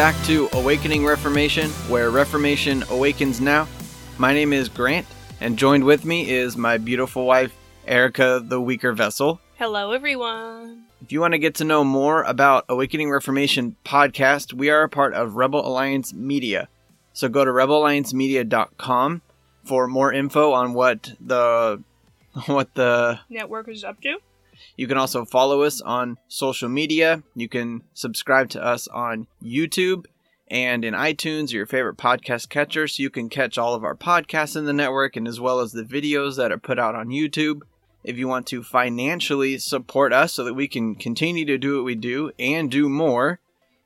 back to Awakening Reformation, where Reformation awakens now. My name is Grant, and joined with me is my beautiful wife, Erica, the weaker vessel. Hello, everyone. If you want to get to know more about Awakening Reformation podcast, we are a part of Rebel Alliance Media. So go to rebelalliancemedia.com for more info on what the what the Network is up to. You can also follow us on social media. You can subscribe to us on YouTube and in iTunes or your favorite podcast catcher so you can catch all of our podcasts in the network and as well as the videos that are put out on YouTube. If you want to financially support us so that we can continue to do what we do and do more,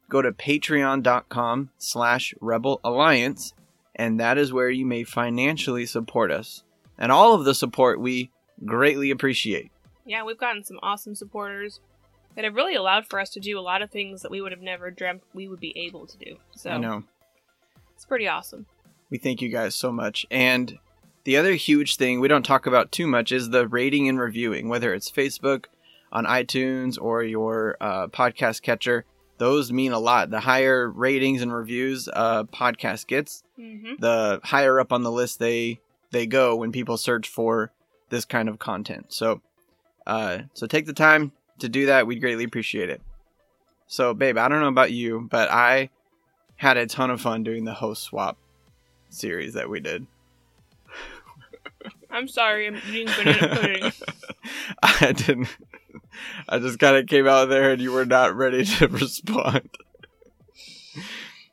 go to patreon.com slash rebel alliance and that is where you may financially support us. And all of the support we greatly appreciate. Yeah, we've gotten some awesome supporters that have really allowed for us to do a lot of things that we would have never dreamt we would be able to do. So I know. it's pretty awesome. We thank you guys so much. And the other huge thing we don't talk about too much is the rating and reviewing, whether it's Facebook, on iTunes, or your uh, podcast catcher. Those mean a lot. The higher ratings and reviews a podcast gets, hmm the higher up on the list they they go when people search for this kind of content. So, uh, so take the time to do that. We'd greatly appreciate it. So, babe, I don't know about you, but I had a ton of fun doing the host swap series that we did. I'm sorry, I'm eating banana pudding. I didn't. I just kind of came out there and you were not ready to respond.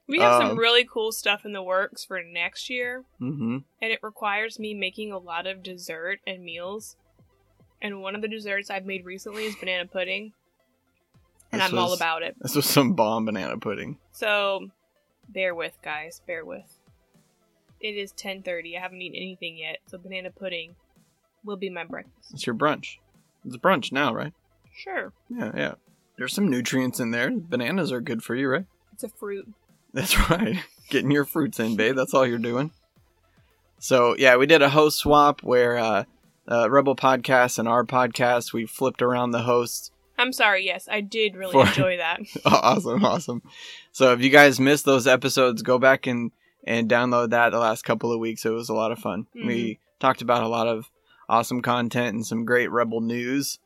We have Um, some really cool stuff in the works for next year, hmm and it requires me making a lot of dessert and meals. And one of the desserts I've made recently is banana pudding, and This I'm all about it. This was some bomb banana pudding. So, bear with, guys. Bear with. It is 10:30. I haven't eaten anything yet, so banana pudding will be my breakfast. It's your brunch. It's brunch now, right? Sure, Yeah, yeah. There's some nutrients in there. Bananas are good for you, right? it's a fruit. That's right. Getting your fruits in, babe. That's all you're doing. So yeah, we did a host swap where uh, uh, Rebel Podcast and our podcast we flipped around the hosts. I'm sorry. Yes, I did really For- enjoy that. awesome, awesome. So if you guys missed those episodes, go back and and download that the last couple of weeks. It was a lot of fun. We talked about a lot of awesome content and some great Rebel news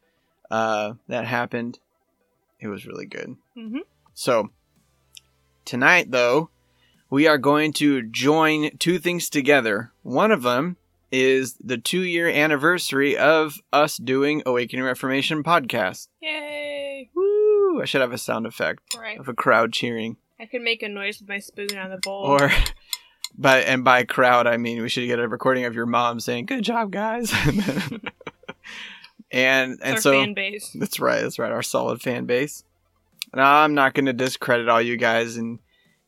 uh, that happened. It was really good. hmm So, tonight, though, we are going to join two things together. One of them is the two year anniversary of us doing Awakening Reformation podcast. Yay! Woo! I should have a sound effect Right. of a crowd cheering. I could make a noise with my spoon on the bowl. Or, by, and by crowd, I mean we should get a recording of your mom saying, Good job, guys. and, and, and our so. fan base. That's right. That's right. Our solid fan base. Now, I'm not going to discredit all you guys in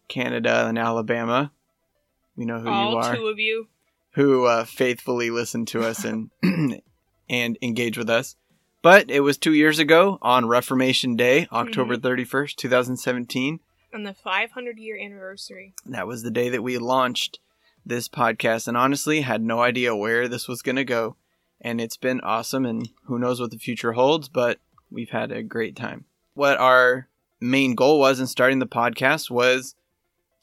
Canada and Alabama. We know who All you are, All two of you. Who uh, faithfully listen to us and and engage with us. But it was two years ago on Reformation Day, October 31st, 2017. On the 500 year anniversary. That was the day that we launched this podcast, and honestly, had no idea where this was going to go. And it's been awesome, and who knows what the future holds, but we've had a great time. What our main goal was in starting the podcast was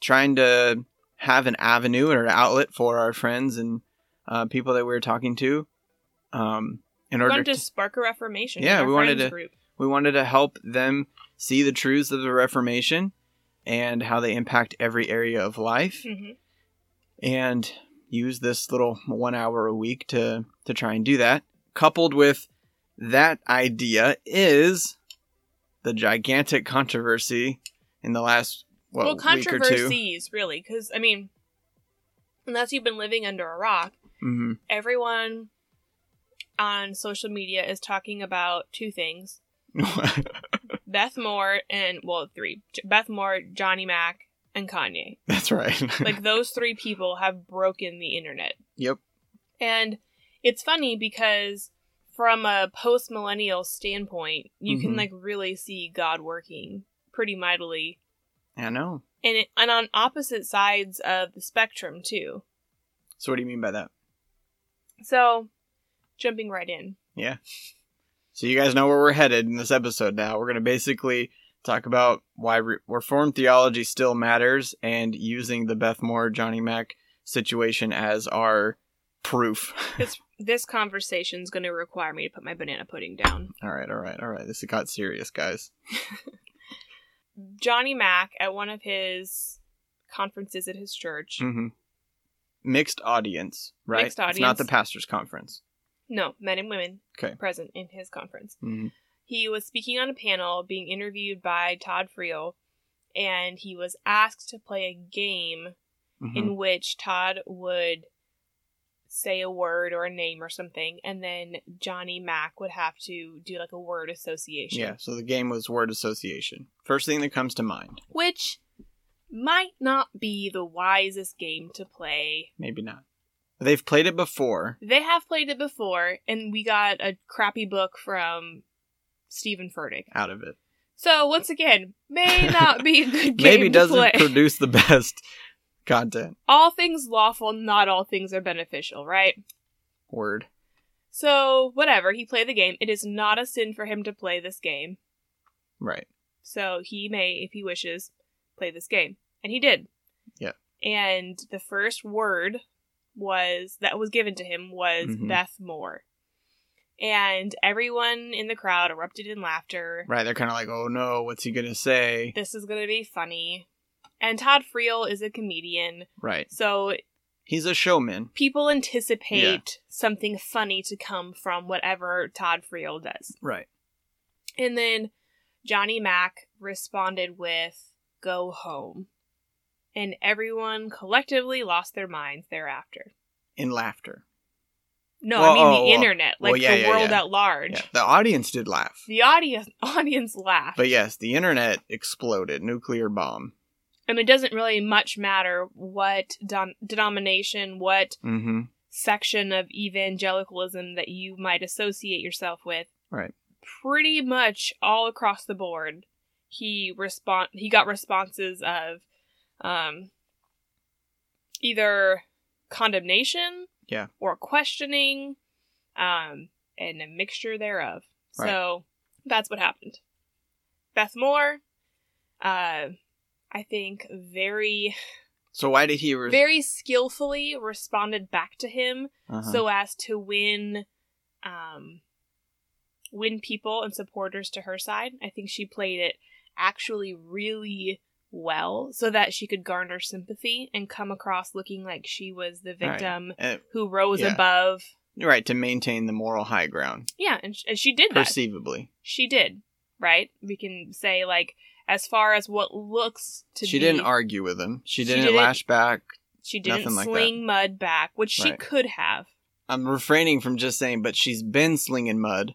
trying to have an avenue or an outlet for our friends and uh, people that we were talking to. Um, in We order wanted to to spark a reformation. Yeah, we wanted to- Group. we wanted to help them see the truths of the Reformation and how they impact every area of life hmm and use this little one hour a week to to try and do that. Coupled with that idea is the gigantic controversy in the last well, two. controversies, really, because I mean, unless you've been living under a rock, hmm everyone on social media is talking about two things: Beth Moore and well, three: Beth Moore, Johnny Mac, and Kanye. That's right. Like those three people have broken the internet. yep. And it's funny because from a post millennial standpoint, you can Mhm. like really see God working pretty mightily I know. and it, and on opposite sides of the spectrum too. So what do you mean by that? So, jumping right in. Yeah. So you guys know where we're headed in this episode now. We're going to basically talk about why re- Reformed theology still matters and using the Beth Moore Johnny Mac situation as our proof. This this conversation's going to require me to put my banana pudding down. all right, all right, all right. This got serious, guys. Johnny Mac at one of his conferences at his church. hmm Mixed audience, right? Mixed It's not the pastor's conference. No, men and women Okay. present in his conference. hmm He was speaking on a panel being interviewed by Todd Friel, and he was asked to play a game hmm in which Todd would say a word or a name or something, and then Johnny Mac would have to do like a word association. Yeah. So the game was word association. First thing that comes to mind. Which might not be the wisest game to play. Maybe not. They've played it before. They have played it before, and we got a crappy book from Steven Furtick. Out of it. So once again, may not be a good game Maybe doesn't play. produce the best content. all things lawful, not all things are beneficial, right? Word. So whatever, he played the game. It is not a sin for him to play this game. Right. So he may, if he wishes, play this game. And he did. Yeah. And the first word was that was given to him was Mhm. Beth Moore. And everyone in the crowd erupted in laughter. Right. They're kind of like, oh no, what's he gonna say? This is going to be funny. And Todd Friel is a comedian, Right. so He's a showman. people anticipate something funny to come from whatever Todd Friel does. Right. And then Johnny Mac responded with, Go home. And everyone collectively lost their minds thereafter. In laughter. No, Well, I mean oh, the well, internet, like well, yeah, the yeah, world yeah. at large. Yeah. The audience did laugh. The audience audience laughed. But yes, the internet exploded. Nuclear bomb. And it doesn't really much matter what don- denomination, what Mm-hmm. section of evangelicalism that you might associate yourself with. Right. Pretty much all across the board, he respond he got responses of um either condemnation Yeah. or questioning um and a mixture thereof. Right. So that's what happened. Beth Moore uh I think very So why did he? Re- very skillfully responded back to him Uh-huh. so as to win um win people and supporters to her side. I think she played it actually really well so that she could garner sympathy and come across looking like she was the Right. victim Uh, who rose Yeah. above. right to maintain the moral high ground, Yeah, and, sh- and she did that. perceivably. she did, right? We can say like as far as what looks to She be didn't argue with him. She She didn't, didn't- lash back. she didn't nothing like sling mud back, which she could have. I'm refraining from just saying, but she's been slinging mud.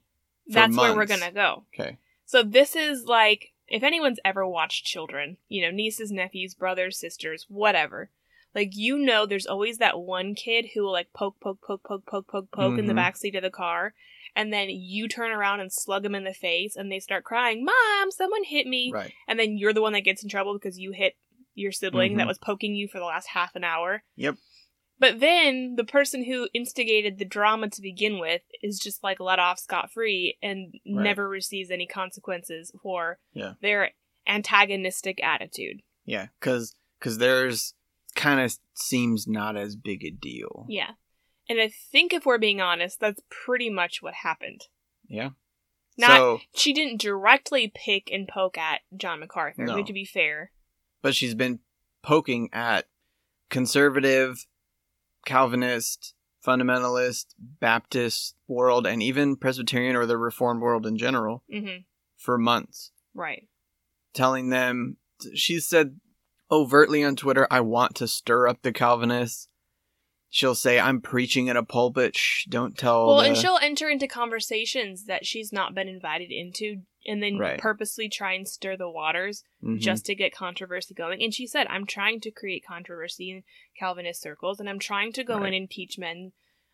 For That's where we're gonna go. Okay. So this is like if anyone's ever watched children, you know, nieces, nephews, brothers, sisters, whatever. Like you know there's always that one kid who will like poke poke poke poke poke poke poke in the Mhm. back seat of the car and then you turn around and slug them in the face and they start crying, "Mom, someone hit me." Right. And then you're the one that gets in trouble because you hit your sibling that Mhm. was poking you for the last half an hour. Yep. But then the person who instigated the drama to begin with is just like let off scot free and Right. never receives any consequences for Yeah. their antagonistic attitude. Yeah, because because there's kind of seems not as big a deal. Yeah. And I think if we're being honest, that's pretty much what happened. Yeah. Not so, she didn't directly pick and poke at John MacArthur, No. to be fair. but she's been poking at conservative, Calvinist, fundamentalist, Baptist world, and even Presbyterian or the Reformed world in general hmm for months. Right. telling them she said overtly on Twitter, I want to stir up the Calvinists. She'll say, I'm preaching in a pulpit. Shh, don't tell. Well, the... and she'll enter into conversations that she's not been invited into and then Right. purposely try and stir the waters Mhm. just to get controversy going. And she said, I'm trying to create controversy in Calvinist circles and I'm trying to go Right. in and teach men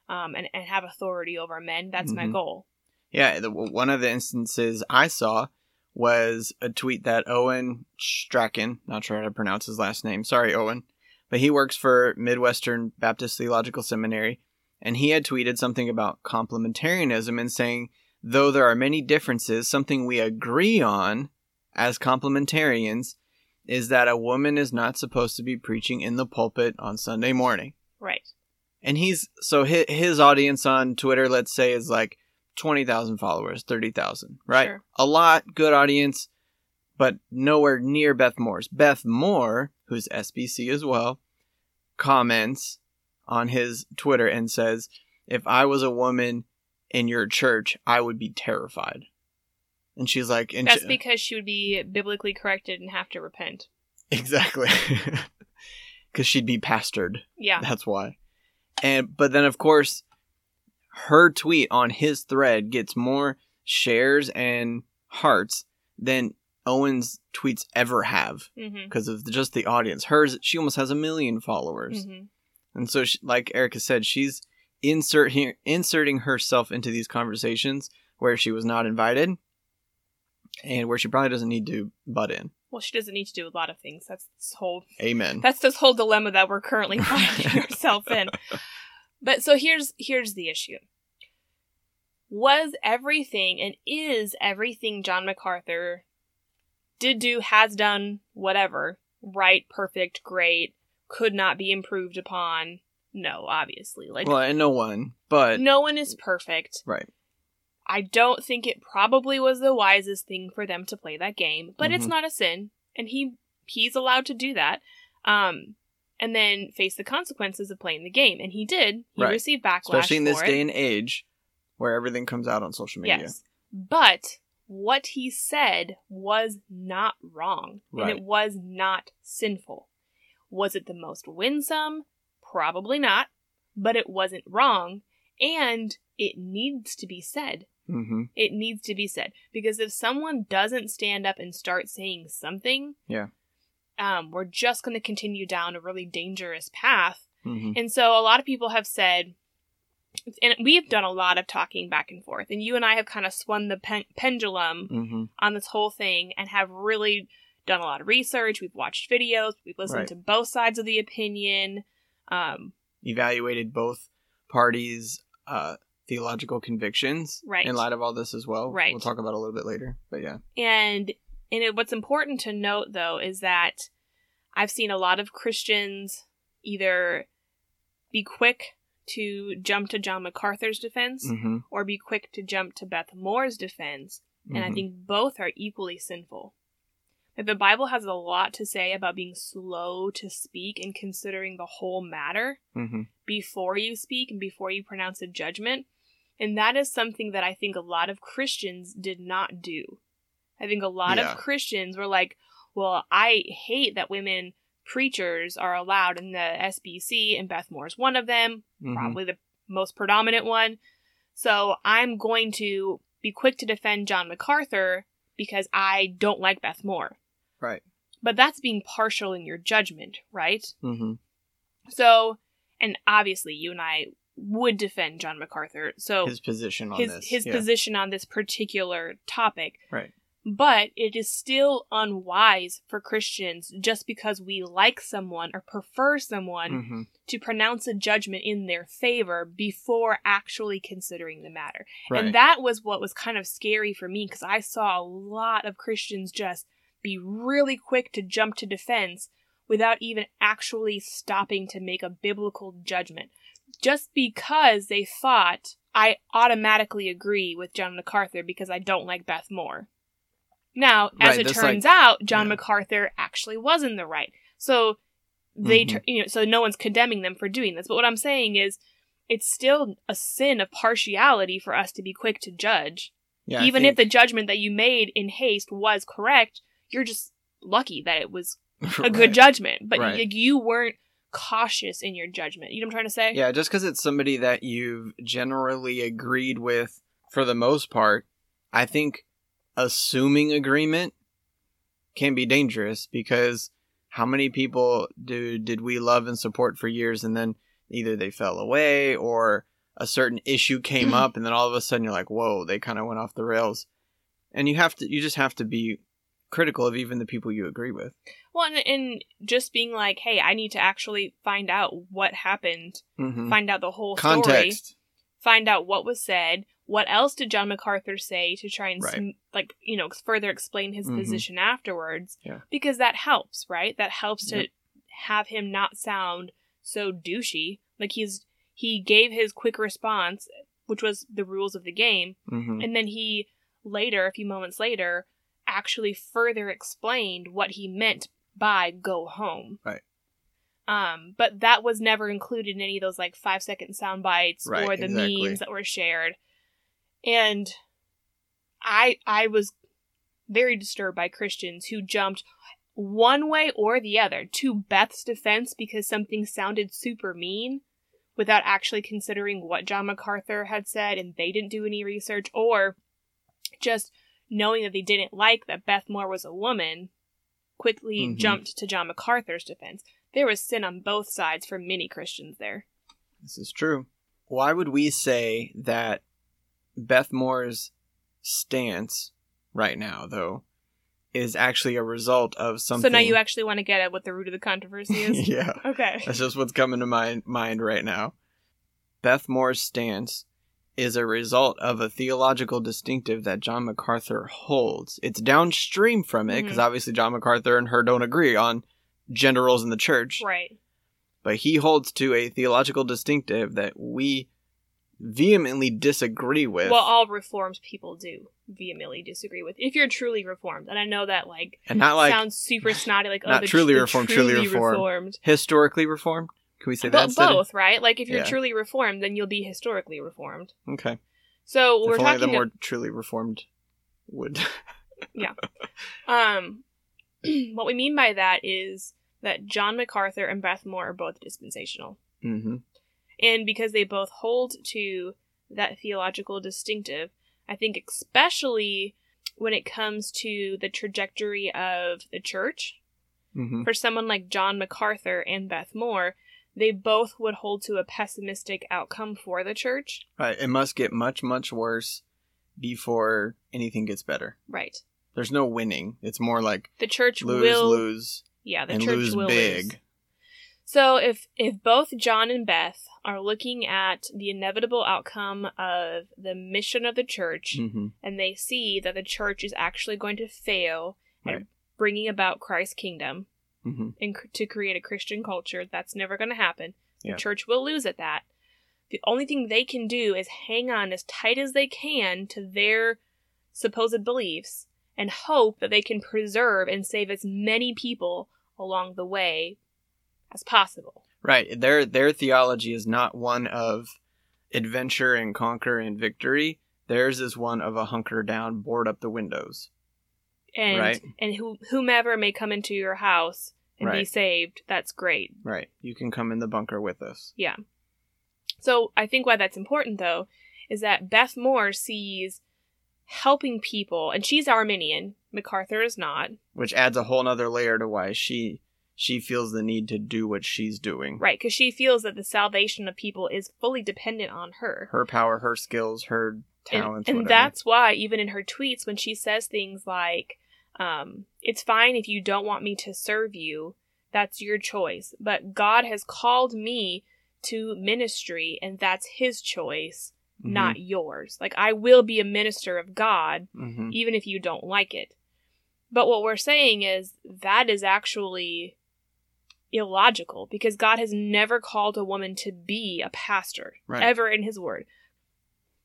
um, and, and have authority over men. That's my Mhm. goal. Yeah, the, one of the instances I saw was a tweet that Owen Strachan, not sure how to pronounce his last name, sorry, Owen, but he works for Midwestern Baptist Theological Seminary, and he had tweeted something about complementarianism and saying, though there are many differences, something we agree on as complementarians is that a woman is not supposed to be preaching in the pulpit on Sunday morning. Right. And he's so his, his audience on Twitter, let's say, is like 20,000 followers, 30,000, right? Sure. A lot, good audience, but nowhere near Beth Moore's. Beth Moore, who's SBC as well, comments on his Twitter and says, If I was a woman in your church, I would be terrified. And she's like, and That's she- because she would be biblically corrected and have to repent. exactly. Because she'd be pastored. Yeah. That's why. And but then of course her tweet on his thread gets more shares and hearts than Owen's tweets ever have Mm-hmm. because of just the audience. Hers she almost has a million followers. Mm-hmm. And so she, like Erica said she's inserting inserting herself into these conversations where she was not invited and where she probably doesn't need to butt in. Well, she doesn't need to do a lot of things. That's this whole Amen. that's this whole dilemma that we're currently finding ourselves in. But so here's here's the issue. Was everything and is everything John MacArthur did do, has done, whatever, right, perfect, great, could not be improved upon? No, obviously. Like well, and no one, but no one is perfect. right. I don't think it probably was the wisest thing for them to play that game, but it's Mhm. not a sin, and he he's allowed to do that. Um, and then face the consequences of playing the game, and he did. He Right. received backlash, especially in this it. day and age where everything comes out on social media. Yes, but what he said was not wrong, and it was not sinful. Was it the most winsome? Probably not, but it wasn't wrong, and it needs to be said. hmm It needs to be said because if someone doesn't stand up and start saying something, Yeah. um, we're just going to continue down a really dangerous path. hmm And so a lot of people have said, and we've done a lot of talking back and forth, and you and I have kind of swung the pen- pendulum hmm on this whole thing and have really done a lot of research. We've watched videos, we've listened Right. to both sides of the opinion. Um, Evaluated both parties' uh, theological convictions Right. in light of all this as well. Right. We'll talk about a little bit later, but yeah. And and it, what's important to note though is that I've seen a lot of Christians either be quick to jump to John MacArthur's defense hmm or be quick to jump to Beth Moore's defense, and I Mhm. think both are equally sinful. That the Bible has a lot to say about being slow to speak and considering the whole matter hmm before you speak and before you pronounce a judgment. And that is something that I think a lot of Christians did not do. I think a lot Yeah. of Christians were like, well, I hate that women preachers are allowed in the SBC, and Beth Moore is one of them, hmm probably the most predominant one. So I'm going to be quick to defend John MacArthur because I don't like Beth Moore. Right. But that's being partial in your judgment, right? hmm So, and obviously, you and I would defend John MacArthur. So His position on his this. his yeah. position on this particular topic. Right. But it is still unwise for Christians just because we like someone or prefer someone hmm to pronounce a judgment in their favor before actually considering the matter. Right. And that was what was kind of scary for me because I saw a lot of Christians just be really quick to jump to defense without even actually stopping to make a biblical judgment. Just because they thought I automatically agree with John MacArthur because I don't like Beth Moore. Now, as Right, it turns like- out, John yeah. MacArthur actually was in the right. So they, Mhm. tur- you know, so no one's condemning them for doing this. But what I'm saying is, it's still a sin of partiality for us to be quick to judge. yeah, Even if the judgment that you made in haste was correct, you're just lucky that it was a Right. good judgment. But Right. like, you weren't cautious in your judgment. You know what I'm trying to say? Yeah, just because it's somebody that you've generally agreed with for the most part, I think assuming agreement can be dangerous because how many people do did we love and support for years and then either they fell away or a certain issue came up and then all of a sudden you're like, whoa, they kind of went off the rails. and you have to you just have to be critical of even the people you agree with. Well, and, and just being like, hey, I need to actually find out what happened, hmm find out the whole story, Context. find out what was said. What else did John MacArthur say to try and Right. sm- like you know further explain his Mhm. position afterwards? Yeah. because that helps, right? That helps to Yep. have him not sound so douchey. Like he's he gave his quick response, which was the rules of the game, hmm and then he later, a few moments later, actually further explained what he meant by go home. Right. Um, but that was never included in any of those like five second sound bites Right, or the exactly. memes that were shared. And I I was very disturbed by Christians who jumped one way or the other to Beth's defense because something sounded super mean without actually considering what John MacArthur had said and they didn't do any research or just knowing that they didn't like that Beth Moore was a woman quickly Mhm. jumped to John MacArthur's defense. There was sin on both sides for many Christians there. This is true. Why would we say that Beth Moore's stance right now, though, is actually a result of something? So now you actually want to get at what the root of the controversy is? yeah, Okay. that's just what's coming to my mind right now. Beth Moore's stance is a result of a theological distinctive that John MacArthur holds. It's downstream from it because Mhm. obviously John MacArthur and her don't agree on gender roles in the church. Right. but he holds to a theological distinctive that we vehemently disagree with. Well, all reformed people do vehemently disagree with. If you're truly reformed, and I know that like, and not like sounds super snotty, like oh, not the, truly the reformed, truly truly reformed. reformed. historically reformed. Can we say that? Instead? both, right? Like if you're Yeah. truly reformed, then you'll be historically reformed. Okay. So we're if the talking. more truly reformed would. Yeah. Um, what we mean by that is that John MacArthur and Beth Moore are both dispensational. hmm And because they both hold to that theological distinctive, I think especially when it comes to the trajectory of the church, hmm for someone like John MacArthur and Beth Moore, they both would hold to a pessimistic outcome for the church. Right. It must get much, much worse before anything gets better. Right. There's no winning. It's more like The church lose, will lose, yeah, the church lose will big. lose. So if if both John and Beth are looking at the inevitable outcome of the mission of the church hmm and they see that the church is actually going to fail Right. at bringing about Christ's kingdom hmm and cr- to create a Christian culture, that's never going to happen. Yeah. The church will lose at that. The only thing they can do is hang on as tight as they can to their supposed beliefs and hope that they can preserve and save as many people along the way as possible. Right. Their their theology is not one of adventure and conquer and victory. Theirs is one of a hunker down, board up the windows. And Right. and who, whomever may come into your house and be saved, that's great. Right. You can come in the bunker with us. Yeah. So I think why that's important though is that Beth Moore sees helping people, and she's Arminian. MacArthur is not. Which adds a whole nother layer to why she she feels the need to do what she's doing. Right, because she feels that the salvation of people is fully dependent on her. Her power, her skills, her and talents. and whatever. that's why, even in her tweets, when she says things like, um, it's fine if you don't want me to serve you, that's your choice. But God has called me to ministry, and that's his choice, Mhm. not yours. Like, I will be a minister of God, Mhm. even if you don't like it. But what we're saying is that is actually illogical because God has never called a woman to be a pastor Right. ever in his word.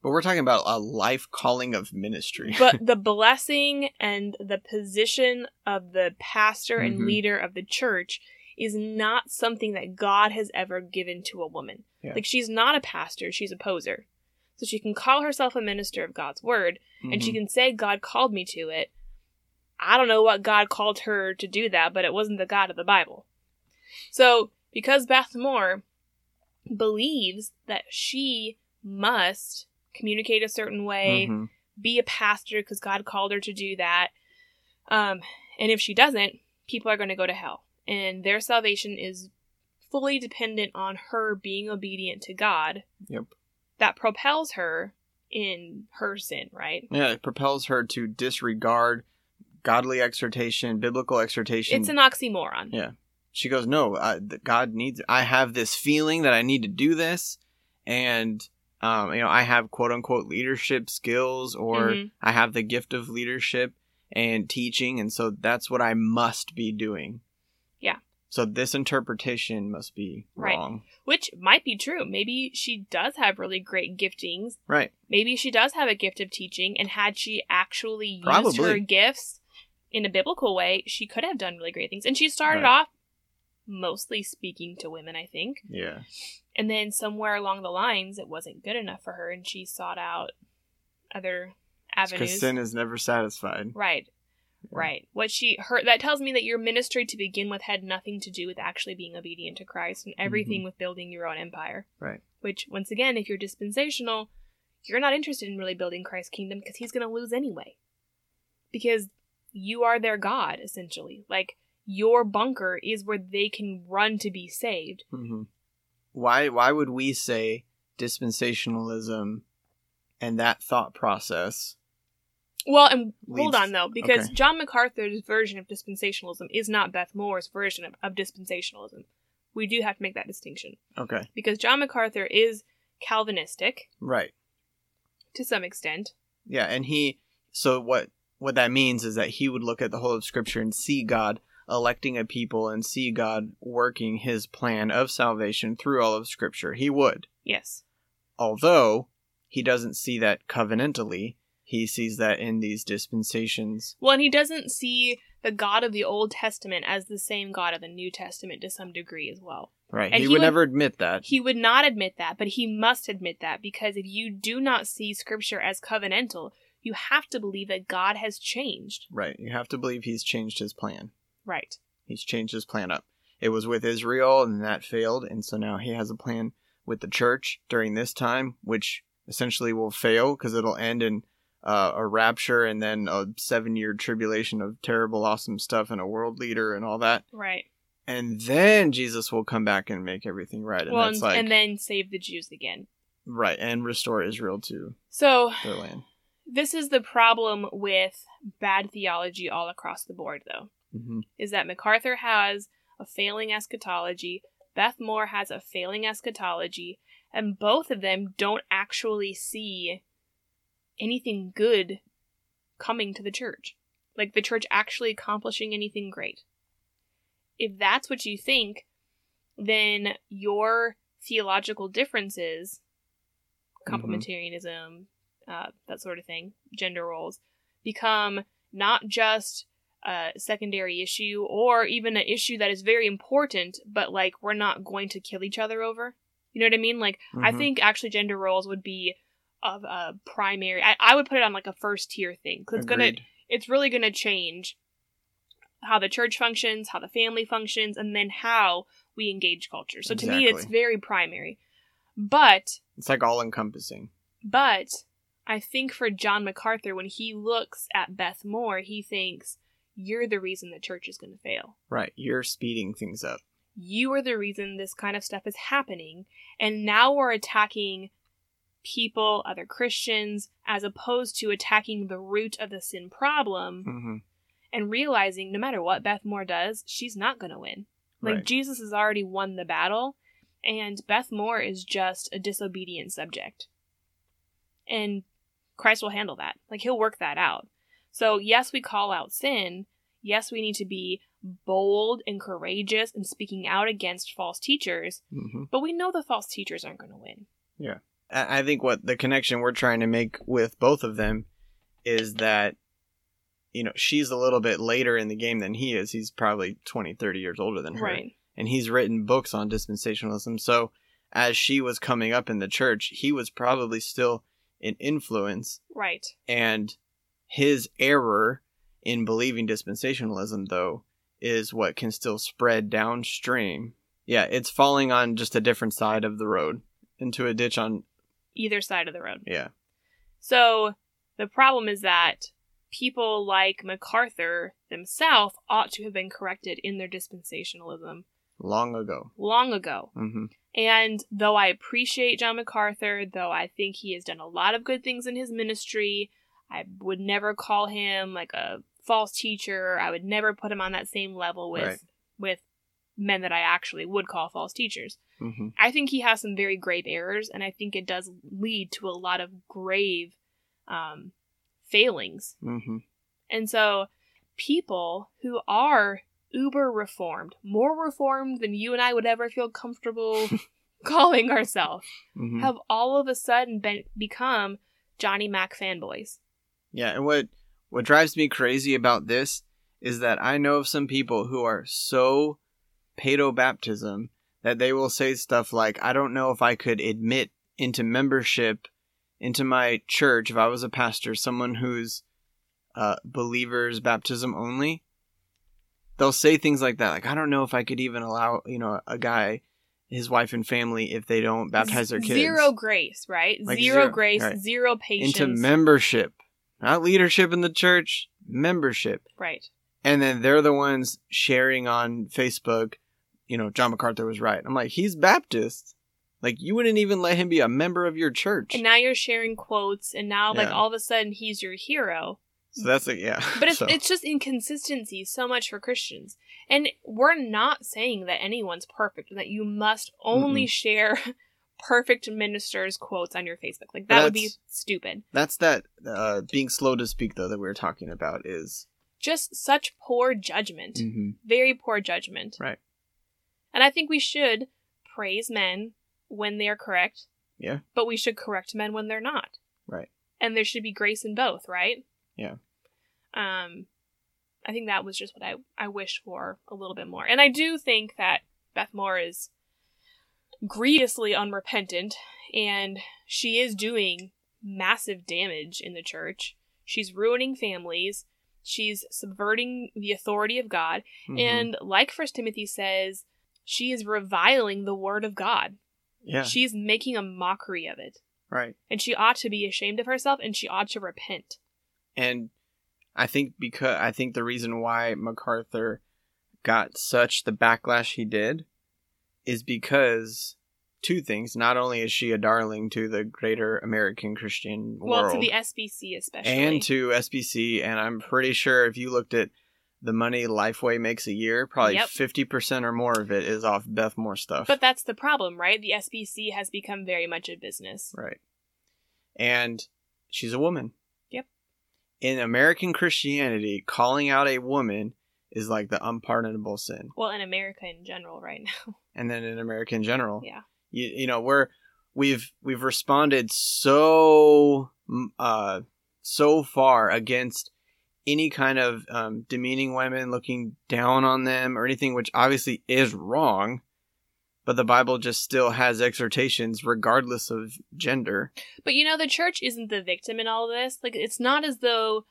But we're talking about a life calling of ministry. But the blessing and the position of the pastor and Mhm. leader of the church is not something that God has ever given to a woman. Yeah. Like she's not a pastor, she's a poser. So she can call herself a minister of God's word and she Mhm. can say God called me to it. I don't know what God called her to do that, but it wasn't the God of the Bible. So, because Beth Moore believes that she must communicate a certain way, Mhm. be a pastor because God called her to do that, um, and if she doesn't, people are going to go to hell. And their salvation is fully dependent on her being obedient to God Yep. that propels her in her sin, right? Yeah, it propels her to disregard godly exhortation, biblical exhortation. It's an oxymoron. Yeah. She goes, "No, I, God needs. I have this feeling that I need to do this, and um, you know, I have quote unquote leadership skills, or Mhm. I have the gift of leadership and teaching, and so that's what I must be doing." Yeah. So this interpretation must be Right. wrong. Which might be true. Maybe she does have really great giftings. Right. Maybe she does have a gift of teaching, and had she actually used her gifts in a biblical way, she could have done really great things. And she started Right. off mostly speaking to women, I think. Yeah. And then somewhere along the lines, it wasn't good enough for her, and she sought out other avenues. Because sin is never satisfied. Right. Right. What she her that tells me that your ministry to begin with had nothing to do with actually being obedient to Christ and everything with building your own empire. Mm-hmm. Right. Which once again, if you're dispensational, you're not interested in really building Christ's kingdom because he's going to lose anyway. Because you are their god essentially. Like your bunker is where they can run to be saved. hmm Why why would we say dispensationalism and that thought process? Well, and hold on though, because okay. John MacArthur's version of dispensationalism is not Beth Moore's version of, of dispensationalism. We do have to make that distinction. Okay. because John MacArthur is Calvinistic Right. to some extent. Yeah, and he so what what that means is that he would look at the whole of scripture and see God electing a people and see God working his plan of salvation through all of scripture. He would. Yes. Although he doesn't see that covenantally, he sees that in these dispensations. Well, and he doesn't see the God of the Old Testament as the same God of the New Testament to some degree as well. Right. And he, he would, would- never admit that. He would not admit that, but he must admit that because if you do not see Scripture as covenantal, you have to believe that God has changed. right. You have to believe he's changed his plan. Right. He's changed his plan up. It was with Israel, and that failed, and so now he has a plan with the church during this time, which essentially will fail because it'll end in uh, a rapture and then a seven-year tribulation of terrible, awesome stuff and a world leader and all that, Right. and then Jesus will come back and make everything right, and well, and, like and then save the Jews again. right and restore Israel to So, their land. this is the problem with bad theology all across the board, though. Hmm is that MacArthur has a failing eschatology, Beth Moore has a failing eschatology, and both of them don't actually see anything good coming to the church. Like the church actually accomplishing anything great. If that's what you think, then your theological differences, complementarianism, uh, that sort of thing, gender roles, become not just a secondary issue or even an issue that is very important, but like we're not going to kill each other over. You know what I mean? Like, I Mhm. think actually gender roles would be of a primary. I, I would put it on like a first tier thing 'cause it's gonna it's really going to change how the church functions, how the family functions, and then how we engage culture. So to me, it's very primary. But It's like all encompassing. but I think for John MacArthur, when he looks at Beth Moore, he thinks you're the reason the church is going to fail. Right. You're speeding things up. You are the reason this kind of stuff is happening, and now we're attacking people, other Christians, as opposed to attacking the root of the sin problem hmm and realizing no matter what Beth Moore does, she's not going to win. Like Right. Jesus has already won the battle, and Beth Moore is just a disobedient subject. And Christ will handle that. Like he'll work that out. So, yes, we call out sin. Yes, we need to be bold and courageous in speaking out against false teachers, hmm but we know the false teachers aren't going to win. Yeah. I think what the connection we're trying to make with both of them is that you know she's a little bit later in the game than he is he's probably 20 30 years older than her Right. and he's written books on dispensationalism so as she was coming up in the church he was probably still an influence Right. and his error in believing dispensationalism though is what can still spread downstream yeah it's falling on just a different side of the road into a ditch on Either side of the road. yeah So the problem is that people like MacArthur themselves ought to have been corrected in their dispensationalism long ago. long ago. hmm And though I appreciate John MacArthur, though I think he has done a lot of good things in his ministry, I would never call him like a false teacher. I would never put him on that same level with Right. with men that I actually would call false teachers. hmm I think he has some very grave errors, and I think it does lead to a lot of grave um, failings. hmm And so, people who are uber reformed, more reformed than you and I would ever feel comfortable calling ourselves, hmm have all of a sudden been become Johnny Mac fanboys. Yeah, and what what drives me crazy about this is that I know of some people who are so paedo baptism that they will say stuff like, "I don't know if I could admit into membership into my church if I was a pastor someone who's uh, believers baptism only." They'll say things like that, like, "I don't know if I could even allow you know a guy." His wife and family, if they don't baptize their kids, Zero grace, right? Like zero, zero, grace, right. zero patience. into membership, not leadership in the church, membership. right. and then they're the ones sharing on Facebook, you know, John MacArthur was right. I'm like, he's Baptist. Like, you wouldn't even let him be a member of your church. And now you're sharing quotes, and now like Yeah. all of a sudden he's your hero. so that's like, yeah. But it's So, it's just inconsistency so much for Christians. And we're not saying that anyone's perfect and that you must only share perfect ministers quotes on your Facebook. Like that would be stupid. that's that uh, being slow to speak, though, that we were talking about is. Just such poor judgment. Mhm. Very poor judgment. Right. And I think we should praise men when they are correct. Yeah. But we should correct men when they're not. Right. And there should be grace in both, right? Yeah. Um I think that was just what I I wish for a little bit more. And I do think that Beth Moore is grievously unrepentant and she is doing massive damage in the church. She's ruining families. She's subverting the authority of God. Mhm. And like First Timothy says, she is reviling the word of God. yeah, She's making a mockery of it. right. And she ought to be ashamed of herself and she ought to repent. And I think because I think the reason why MacArthur got such the backlash he did is because two things. Not only is she a darling to the greater American Christian Well, world, well, to the SBC especially. and to SBC, and I'm pretty sure if you looked at the money Lifeway makes a year, probably Yep. fifty percent or more of it is off Beth Moore stuff. but that's the problem, right? The SBC has become very much a business. Right. And she's a woman. Yep. In American Christianity, calling out a woman is like the unpardonable sin. Well, in America in general right now. And then in America in general. Yeah. You, you know, we're we've we've responded so uh so far against any kind of um, demeaning women, looking down on them or anything which obviously is wrong. But the Bible just still has exhortations regardless of gender. But you know, the church isn't the victim in all this. Like, it's not as though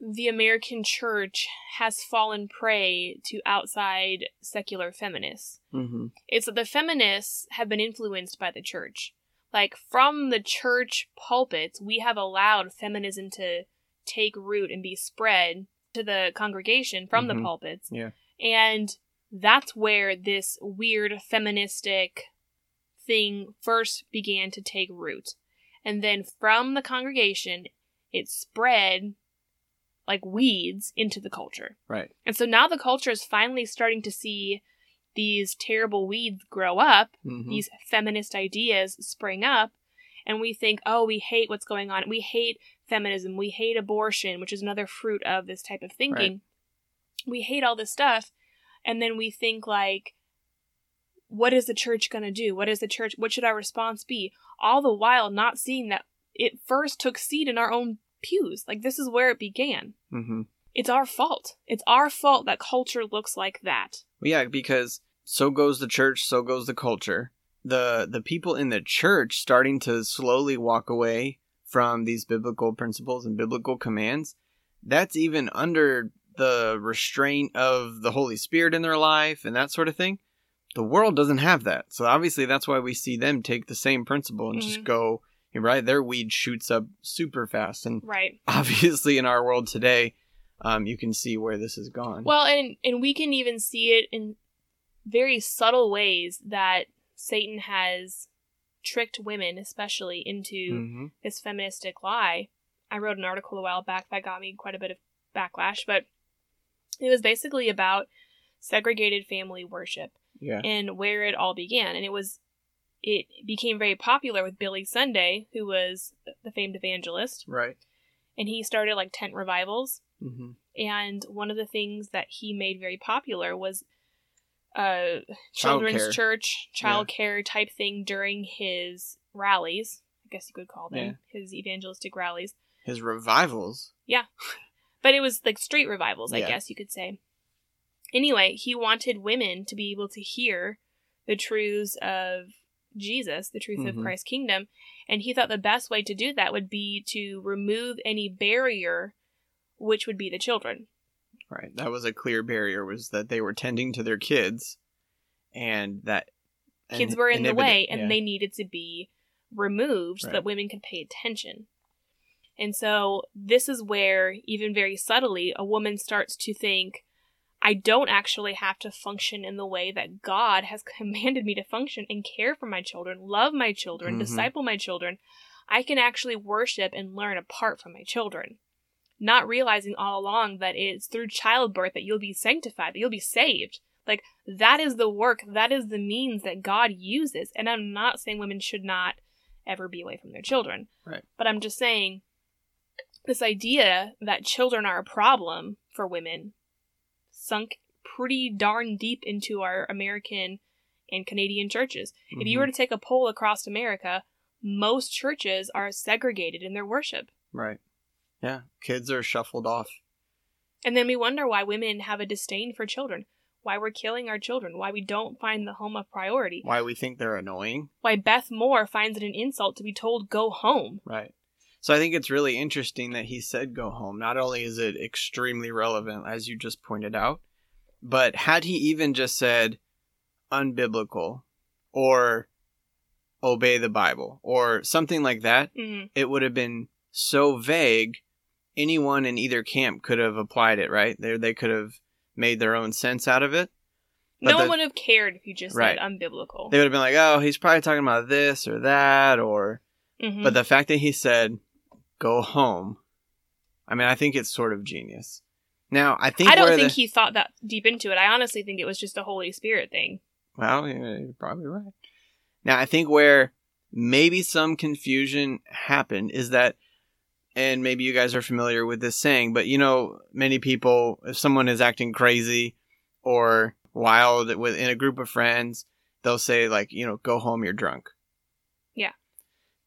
the American church has fallen prey to outside secular feminists. Mm-hmm. It's that the feminists have been influenced by the church. Like, from the church pulpits, we have allowed feminism to take root and be spread to the congregation from the Mhm. pulpits. Yeah. And that's where this weird feministic thing first began to take root. And then from the congregation, it spread like weeds into the culture. Right. And so now the culture is finally starting to see these terrible weeds grow up, Mhm. these feminist ideas spring up, and we think, oh, we hate what's going on. We hate feminism. We hate abortion, which is another fruit of this type of thinking. We hate all this stuff. And then we think, like, what is the church going to do? What is the church? What should our response be? All the while not seeing that it first took seed in our own pews. Like, this is where it began. Mm-hmm. It's our fault. It's our fault that culture looks like that. Yeah, because so goes the church, so goes the culture. The the people in the church starting to slowly walk away from these biblical principles and biblical commands. That's even under the restraint of the Holy Spirit in their life and that sort of thing. The world doesn't have that. So obviously that's why we see them take the same principle and just Mhm. go right their weed shoots up super fast and Right. obviously in our world today um, you can see where this has gone Well, and and we can even see it in very subtle ways that Satan has tricked women, especially, into hmm this feministic lie. I wrote an article a while back that got me quite a bit of backlash, but it was basically about segregated family worship Yeah. and where it all began. And it was it became very popular with Billy Sunday, who was the famed evangelist, Right. and he started like tent revivals. hmm And one of the things that he made very popular was a children's Childcare. church, child care type thing during his rallies. I guess you could call them his evangelistic rallies. His revivals. Yeah. But it was like street revivals, I Yeah. guess you could say. Anyway, he wanted women to be able to hear the truths of Jesus, the truth Mhm. of Christ's kingdom, and he thought the best way to do that would be to remove any barrier, which would be the children. Right. That was a clear barrier was that they were tending to their kids and that Kids were in the way, and yeah. they needed to be removed so that women could pay attention. And so this is where, even very subtly, a woman starts to think, I don't actually have to function in the way that God has commanded me to function and care for my children, love my children, Mhm. disciple my children. I can actually worship and learn apart from my children. Not realizing all along that it's through childbirth that you'll be sanctified, that you'll be saved. Like, that is the work, that is the means that God uses. And I'm not saying women should not ever be away from their children. Right. But I'm just saying this idea that children are a problem for women sunk pretty darn deep into our American and Canadian churches. If you Mhm. were to take a poll across America, most churches are segregated in their worship. Right. Yeah. Kids are shuffled off. And then we wonder why women have a disdain for children, why we're killing our children, why we don't find the home a priority, Why we think they're annoying. why Beth Moore finds it an insult to be told go home. Right. So I think it's really interesting that he said go home. Not only is it extremely relevant, as you just pointed out, but had he even just said unbiblical or obey the Bible or something like that, hmm it would have been so vague. Anyone in either camp could have applied it, right? They they could have made their own sense out of it. But No one would have cared if you just Right. said unbiblical. They would have been like, "Oh, he's probably talking about this or that," or Mhm. But the fact that he said, "Go home," I mean, I think it's sort of genius. Now, I think I don't think the, he thought that deep into it. I honestly think it was just a Holy Spirit thing. well, you're probably right. Now, I think where maybe some confusion happened is that, and maybe you guys are familiar with this saying, but you know, many people, if someone is acting crazy or wild within a group of friends, they'll say like, you know, "Go home, you're drunk."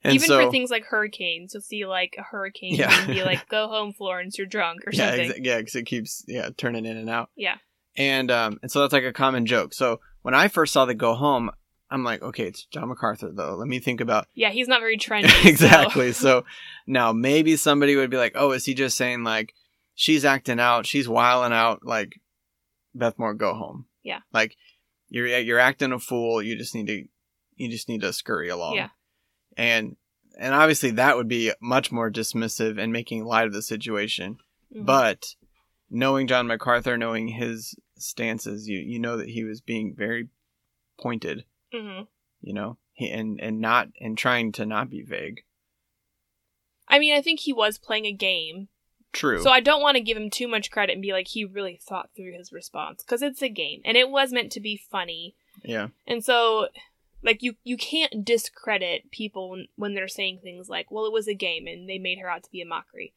And Even so, for things like hurricanes, you'll see like a hurricane Yeah. and be like, "Go home, Florence, you're drunk" or yeah, something. exa- yeah, because it keeps yeah turning in and out. Yeah. and um, and so that's like a common joke. So when I first saw the go home, I'm like, okay, it's John MacArthur though. Let me think about Yeah, he's not very trendy. so- exactly. So now maybe somebody would be like, oh, is he just saying like she's acting out, she's wiling out, like Beth Moore, go home. Yeah. like you're you're acting a fool. You just need to you just need to scurry along. Yeah. And and obviously that would be much more dismissive and making light of the situation. Mhm. But knowing John MacArthur, knowing his stances, you you know that he was being very pointed, Mhm. you know, he, and and not and trying to not be vague. I mean, I think he was playing a game, True. so I don't want to give him too much credit and be like he really thought through his response because it's a game and it was meant to be funny. yeah. And so, like you you can't discredit people when, when they're saying things like, "Well, it was a game and they made her out to be a mockery."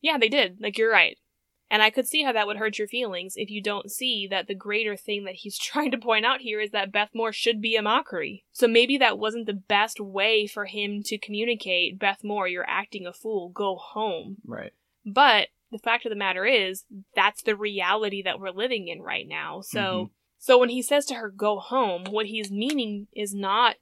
Yeah, they did. Like you're right. And I could see how that would hurt your feelings if you don't see that the greater thing that he's trying to point out here is that Beth Moore should be a mockery. So maybe that wasn't the best way for him to communicate, Beth Moore, you're acting a fool, go home. Right. But the fact of the matter is, that's the reality that we're living in right now. So, Mhm. So when he says to her, "Go home," what he's meaning is not.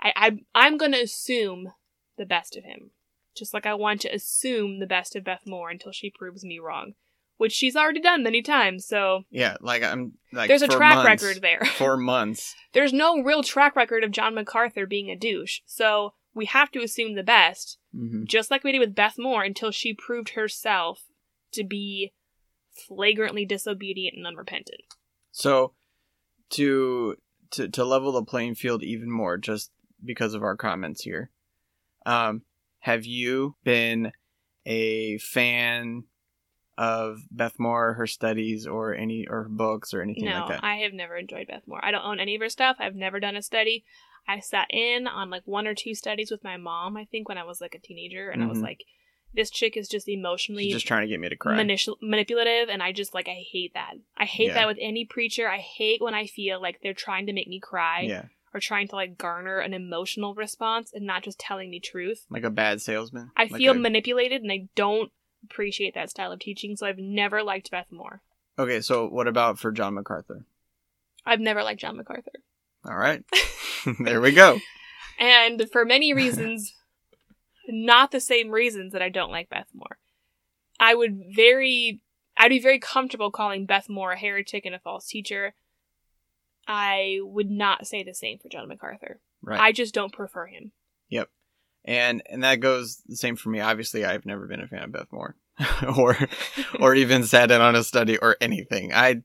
I, I I'm going to assume the best of him, just like I want to assume the best of Beth Moore until she proves me wrong, which she's already done many times. So Yeah. Like I'm like there's a track months- record there. for months. there's no real track record of John MacArthur being a douche. So we have to assume the best hmm just like we did with Beth Moore until she proved herself to be flagrantly disobedient and unrepentant. So to to to level the playing field even more, just because of our comments here. Um, have you been a fan of Beth Moore, her studies, or any or her books or anything no, like that? No, I have never enjoyed Beth Moore. I don't own any of her stuff. I've never done a study. I sat in on like one or two studies with my mom, I think, when I was like a teenager, and I was Mhm. like, this chick is just emotionally She's just trying to get me to cry. manipul- manipulative, and I just like, I hate that. I hate Yeah. that with any preacher. I hate when I feel like they're trying to make me cry yeah, or trying to like garner an emotional response and not just telling me truth. like a bad salesman. I Like feel a- manipulated, and I don't appreciate that style of teaching, so I've never liked Beth Moore. okay, so what about for John MacArthur? I've never liked John MacArthur. All right, there we go. And for many reasons, not the same reasons that I don't like Beth Moore. I would very, I'd be very comfortable calling Beth Moore a heretic and a false teacher. I would not say the same for John MacArthur. Right. I just don't prefer him. Yep. And and that goes the same for me. Obviously, I've never been a fan of Beth Moore, or or even sat in on a study or anything. I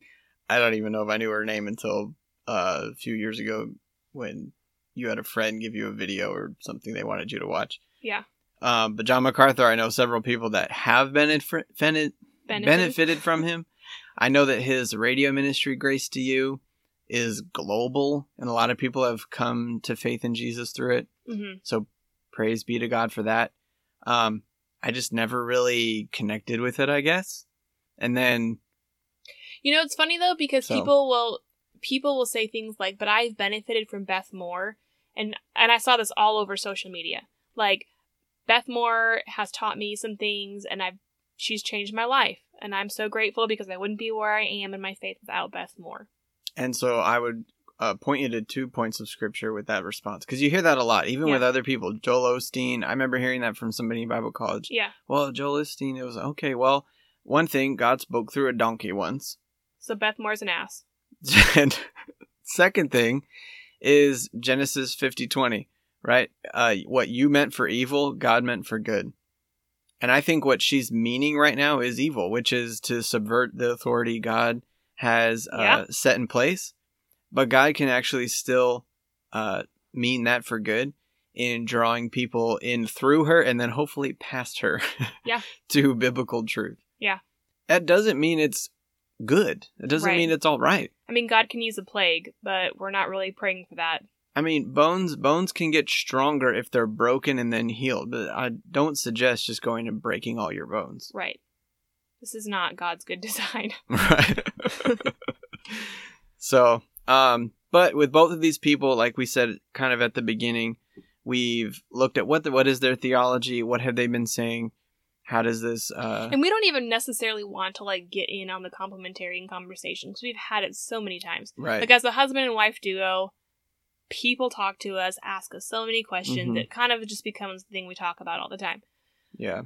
I don't even know if I knew her name until uh, a few years ago when you had a friend give you a video or something they wanted you to watch. Yeah. Um, but John MacArthur, I know several people that have benefit, benefited Benefited. benefited from him. I know that his radio ministry, Grace to You, is global, and a lot of people have come to faith in Jesus through it. hmm So praise be to God for that. Um, I just never really connected with it, I guess. And then, You know, it's funny though because So- people will people will say things like, "But I've benefited from Beth Moore," and and I saw this all over social media. Like, Beth Moore has taught me some things, and I've she's changed my life, and I'm so grateful because I wouldn't be where I am in my faith without Beth Moore. and so I would uh, point you to two points of scripture with that response because you hear that a lot, even with other people. Joel Osteen, I remember hearing that from somebody in Bible college. Yeah. Well, Joel Osteen, it was okay. Well, one thing, God spoke through a donkey once. So Beth Moore's an ass. and second thing is Genesis fifty twenty, right? Uh, what you meant for evil, God meant for good. And I think what she's meaning right now is evil, which is to subvert the authority God has uh, Yeah. set in place. But God can actually still uh, mean that for good in drawing people in through her and then hopefully past her Yeah. to biblical truth. Yeah. That doesn't mean it's good. It doesn't Right. mean it's all right. I mean, God can use a plague, but we're not really praying for that. I mean, bones bones can get stronger if they're broken and then healed, but I don't suggest just going and breaking all your bones. Right. This is not God's good design. Right. so, um, but with both of these people, like we said kind of at the beginning, we've looked at what the, what is their theology, what have they been saying, how does this uh And we don't even necessarily want to like get in on the complementarian conversation because we've had it so many times. right. Like as a husband and wife duo, people talk to us, ask us so many questions. Mhm. It kind of just becomes the thing we talk about all the time. yeah.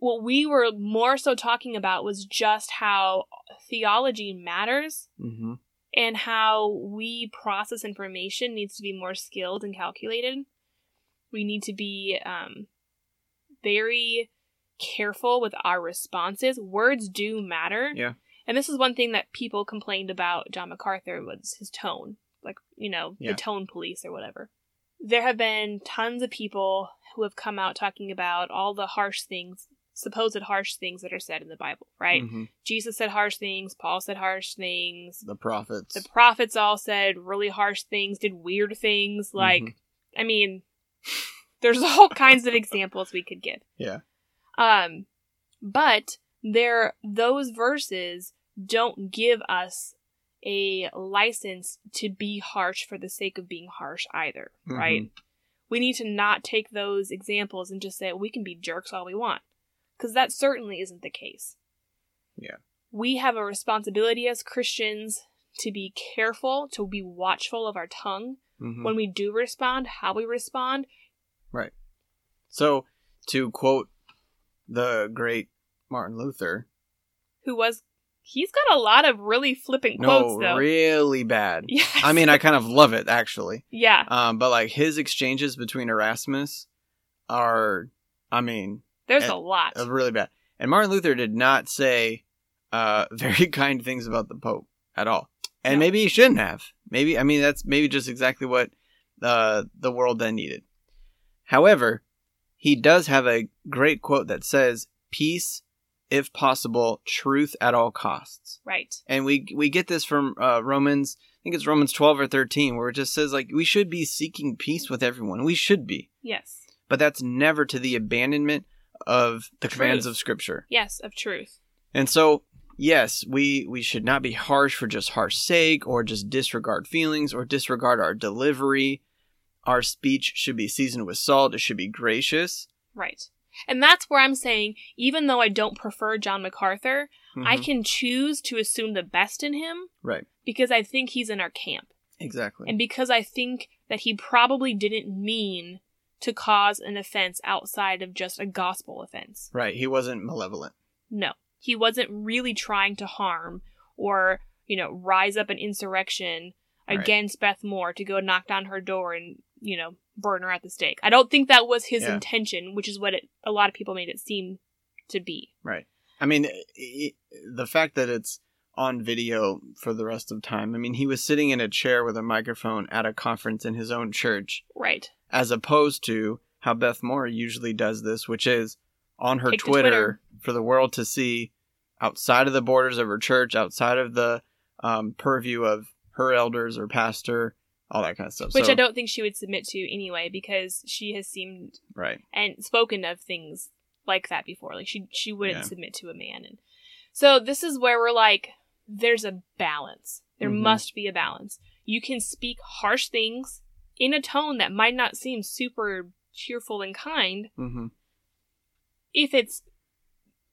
What we were more so talking about was just how theology matters hmm and how we process information needs to be more skilled and calculated. We need to be um, very careful with our responses. Words do matter. Yeah. And this is one thing that people complained about John MacArthur was his tone. Like, you know, Yeah. the tone police or whatever. There have been tons of people who have come out talking about all the harsh things, supposed harsh things that are said in the Bible, right? Mhm. Jesus said harsh things, Paul said harsh things, The prophets. the prophets all said really harsh things, did weird things. Like, Mhm. I mean, there's all kinds of examples we could give. Yeah. Um, but there, those verses don't give us a license to be harsh for the sake of being harsh either, right? Mm-hmm. We need to not take those examples and just say we can be jerks all we want, because that certainly isn't the case. Yeah. We have a responsibility as Christians to be careful, to be watchful of our tongue Mhm. when we do respond, how we respond. Right. So, to quote the great Martin Luther, Who was he's got a lot of really flippant no, quotes though. really bad. Yes. I mean, I kind of love it actually. yeah, Um, but like his exchanges between Erasmus are, I mean, there's and- a lot. uh, really bad. And Martin Luther did not say uh, very kind things about the Pope at all. and No. maybe he shouldn't have. Maybe I mean that's maybe just exactly what uh, the world then needed. However, he does have a great quote that says, "Peace, if possible, truth at all costs." Right. And we we get this from uh, Romans. I think it's Romans twelve or thirteen, where it just says like we should be seeking peace with everyone. We should be, Yes. but that's never to the abandonment of the commands of Scripture. Yes, of truth. And so, yes, we we should not be harsh for just harsh sake, or just disregard feelings, or disregard our delivery. Our speech should be seasoned with salt. It should be gracious. Right. And that's where I'm saying, even though I don't prefer John MacArthur, I Mhm. can choose to assume the best in him right, because I think he's in our camp. exactly. And because I think that he probably didn't mean to cause an offense outside of just a gospel offense. right, he wasn't malevolent. No. He wasn't really trying to harm or, you know, rise up an insurrection Right. against Beth Moore to go knock down her door and, you know, burn her at the stake. I don't think that was his Yeah. intention, which is what it, a lot of people made it seem to be. Right. I mean, i i the fact that it's on video for the rest of time. I mean, he was sitting in a chair with a microphone at a conference in his own church, Right. as opposed to how Beth Moore usually does this, which is on her Twitter, Twitter. for the world to see outside of the borders of her church, outside of the um, purview of her elders or pastor, all that kind of stuff. Which So- I don't think she would submit to anyway because she has seemed Right. and spoken of things like that before. Like she she wouldn't Yeah. submit to a man. And so this is where we're like, there's a balance. There Mhm. must be a balance. You can speak harsh things in a tone that might not seem super cheerful and kind hmm if it's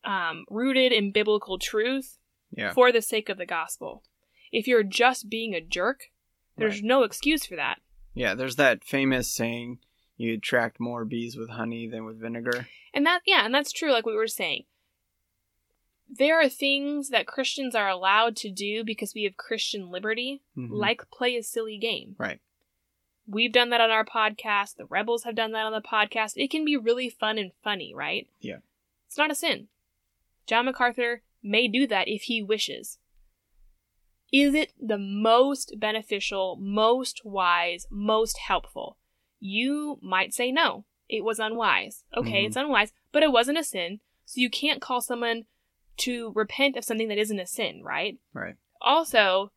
um, rooted in biblical truth Yeah. for the sake of the gospel. If you're just being a jerk, there's Right. no excuse for that. Yeah. There's that famous saying, "You attract more bees with honey than with vinegar." And that, yeah, and that's true, like we were saying. There are things that Christians are allowed to do because we have Christian liberty, Mhm. like play a silly game. Right. We've done that on our podcast. The Rebels have done that on the podcast. It can be really fun and funny, right? Yeah. It's not a sin. John MacArthur may do that if he wishes. Is it the most beneficial, most wise, most helpful? You might say no. It was unwise. Okay, Mhm. it's unwise, but it wasn't a sin. So you can't call someone to repent of something that isn't a sin, right? Right. Also,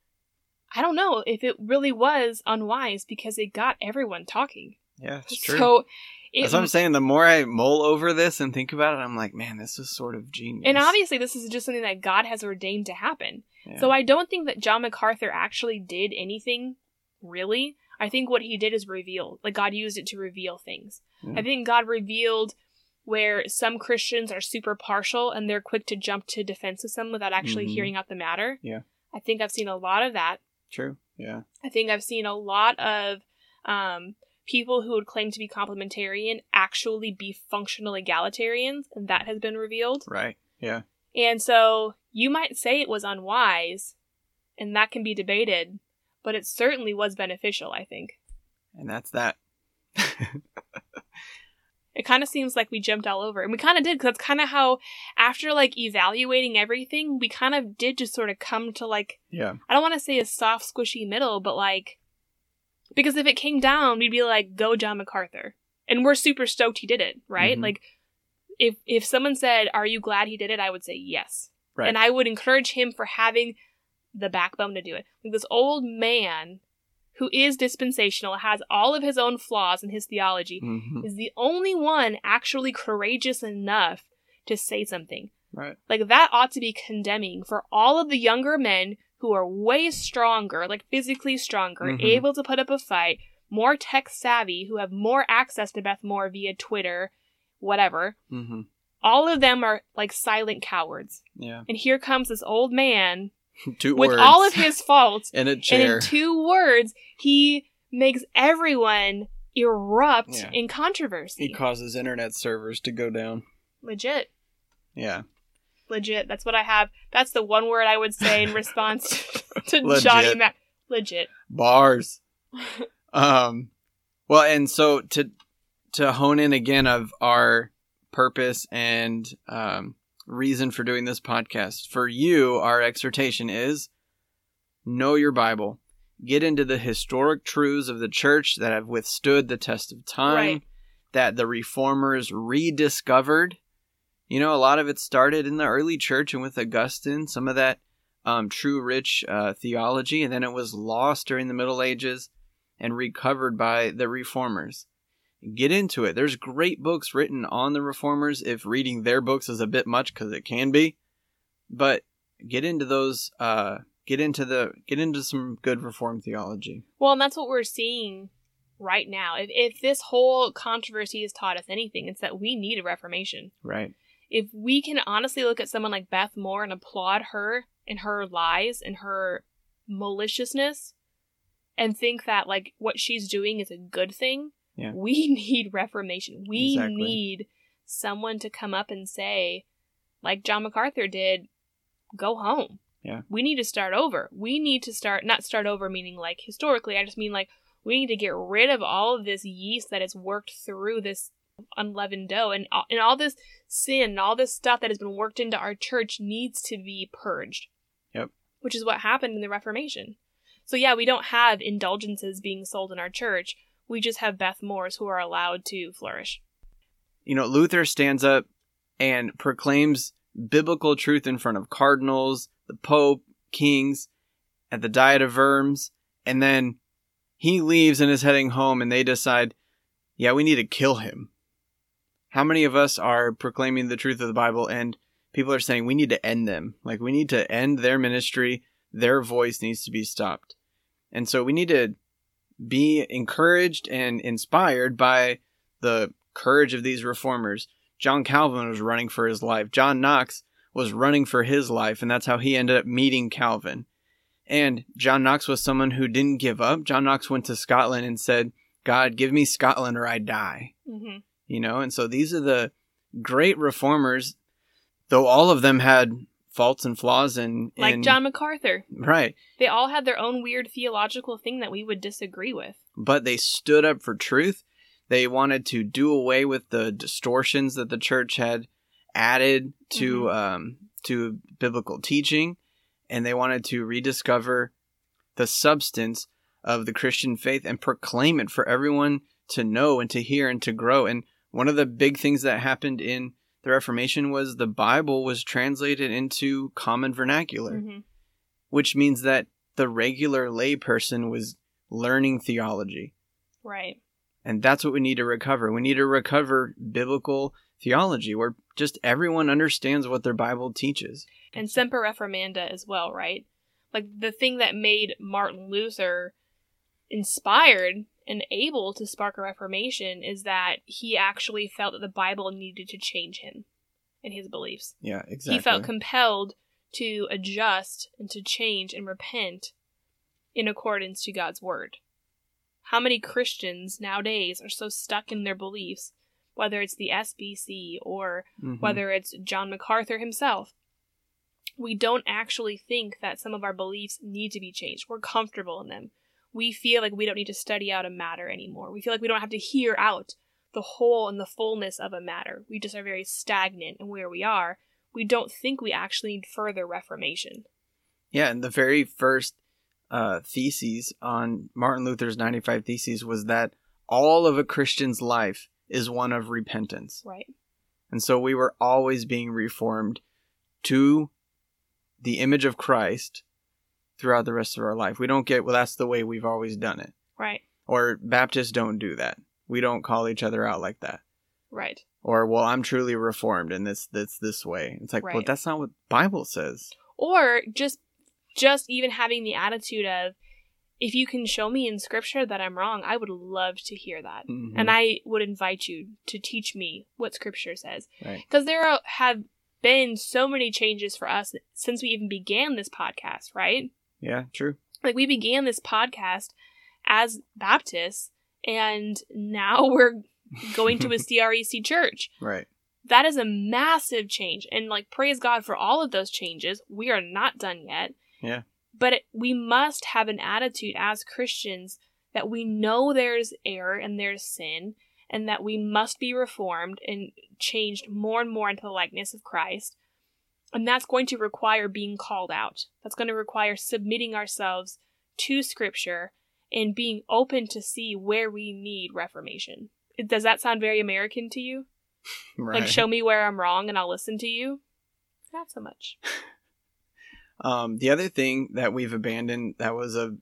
I don't know if it really was unwise because it got everyone talking. Yeah, it's true. So, it, That's what I'm saying. The more I mull over this and think about it, I'm like, man, this is sort of genius. and obviously, this is just something that God has ordained to happen. Yeah. So I don't think that John MacArthur actually did anything, really. I think what he did is reveal, like God used it to reveal things. I think God revealed where some Christians are super partial and they're quick to jump to defense of some without actually Mhm. hearing out the matter. Yeah. I think I've seen a lot of that. true. Yeah. I think I've seen a lot of um, people who would claim to be complementarian actually be functional egalitarians, and that has been revealed. Right. Yeah. And so you might say it was unwise, and that can be debated, but it certainly was beneficial, I think. And that's that. It kind of seems like we jumped all over, and we kind of did, because that's kind of how, after like evaluating everything, we kind of did just sort of come to like, yeah. I don't want to say a soft, squishy middle, but like, because if it came down, we'd be like, go John MacArthur. And we're super stoked he did it, right? Mhm. Like, if if someone said, "Are you glad he did it?" I would say yes, Right. and I would encourage him for having the backbone to do it. Like this old man who is dispensational, has all of his own flaws in his theology, Mhm. is the only one actually courageous enough to say something. Right. Like that ought to be condemning for all of the younger men who are way stronger, like physically stronger, Mhm. able to put up a fight, more tech savvy, who have more access to Beth Moore via Twitter, whatever. hmm All of them are like silent cowards. Yeah. And here comes this old man Two with words. all of his faults, in a and chair. in two words, he makes everyone erupt Yeah. in controversy. he causes internet servers to go down. Legit. Yeah. Legit. That's what I have. That's the one word I would say in response to Legit. Johnny Mac. Legit. Bars. um. Well, and so to to hone in again of our purpose and um, reason for doing this podcast for you, our exhortation is know your Bible, get into the historic truths of the church that have withstood the test of time, Right. that the reformers rediscovered. You know, a lot of it started in the early church and with Augustine, some of that um, true, rich uh, theology, and then it was lost during the Middle Ages and recovered by the reformers. Get into it. There's great books written on the reformers if reading their books is a bit much because it can be. But get into those uh get into the get into some good reformed theology. Well, and that's what we're seeing right now. If, if this whole controversy has taught us anything, it's that we need a reformation. Right. If we can honestly look at someone like Beth Moore and applaud her and her lies and her maliciousness and think that like what she's doing is a good thing, Yeah. we need reformation. We Exactly. need someone to come up and say, like John MacArthur did, go home. Yeah. We need to start over. We need to start, not start over meaning like historically, I just mean like we need to get rid of all of this yeast that has worked through this unleavened dough and, all- and all this sin and all this stuff that has been worked into our church needs to be purged. Yep. Which is what happened in the Reformation. So yeah, we don't have indulgences being sold in our church. We just have Beth Moores who are allowed to flourish. You know, Luther stands up and proclaims biblical truth in front of cardinals, the pope, kings, at the Diet of Worms, and then he leaves and is heading home and they decide, yeah, we need to kill him. How many of us are proclaiming the truth of the Bible and people are saying we need to end them? Like we need to end their ministry, their voice needs to be stopped. And so we need to be encouraged and inspired by the courage of these reformers. John Calvin was running for his life. John Knox was running for his life, and that's how he ended up meeting Calvin. And John Knox was someone who didn't give up. John Knox went to Scotland and said, God, give me Scotland or I die. Mm-hmm. You know, and so these are the great reformers, though all of them had faults and flaws and Like John MacArthur. right They all had their own weird theological thing that we would disagree with. but they stood up for truth. They wanted to do away with the distortions that the church had added to um, to biblical teaching, and they wanted to rediscover the substance of the Christian faith and proclaim it for everyone to know and to hear and to grow. And one of the big things that happened in the Reformation was the Bible was translated into common vernacular Mhm. which means that the regular layperson was learning theology. Right. And that's what we need to recover. We need to recover biblical theology where just everyone understands what their Bible teaches. And Semper Reformanda as well, right? Like the thing that made Martin Luther inspired and able to spark a reformation is that he actually felt that the Bible needed to change him and his beliefs. Yeah, exactly. He felt compelled to adjust and to change and repent in accordance to God's word. How many Christians nowadays are so stuck in their beliefs, whether it's the SBC or Mhm. whether it's John MacArthur himself? We don't actually think that some of our beliefs need to be changed. We're comfortable in them. We feel like we don't need to study out a matter anymore. We feel like we don't have to hear out the whole and the fullness of a matter. We just are very stagnant in where we are. We don't think we actually need further reformation. Yeah, and the very first uh, theses on Martin Luther's 95 Theses was that all of a Christian's life is one of repentance. Right. And so we were always being reformed to the image of Christ throughout the rest of our life. We don't get, well, that's the way we've always done it. Right. Or Baptists don't do that. We don't call each other out like that. Right. Or, well, I'm truly reformed and this that's this way. It's like, well, that's not what Bible says. Or just just even having the attitude of if you can show me in scripture that I'm wrong, I would love to hear that. Mhm. And I would invite you to teach me what scripture says. Right. Because there are, have been so many changes for us since we even began this podcast, right? Yeah, true. Like we began this podcast as Baptists and now we're going to a CREC church. Right. That is a massive change. And like praise God for all of those changes. We are not done yet. Yeah. But it, we must have an attitude as Christians that we know there's error and there's sin and that we must be reformed and changed more and more into the likeness of Christ. And that's going to require being called out. That's going to require submitting ourselves to scripture and being open to see where we need reformation. Does that sound very American to you? Right. Like, show me where I'm wrong and I'll listen to you? Not so much. Um, the other thing that we've abandoned that was a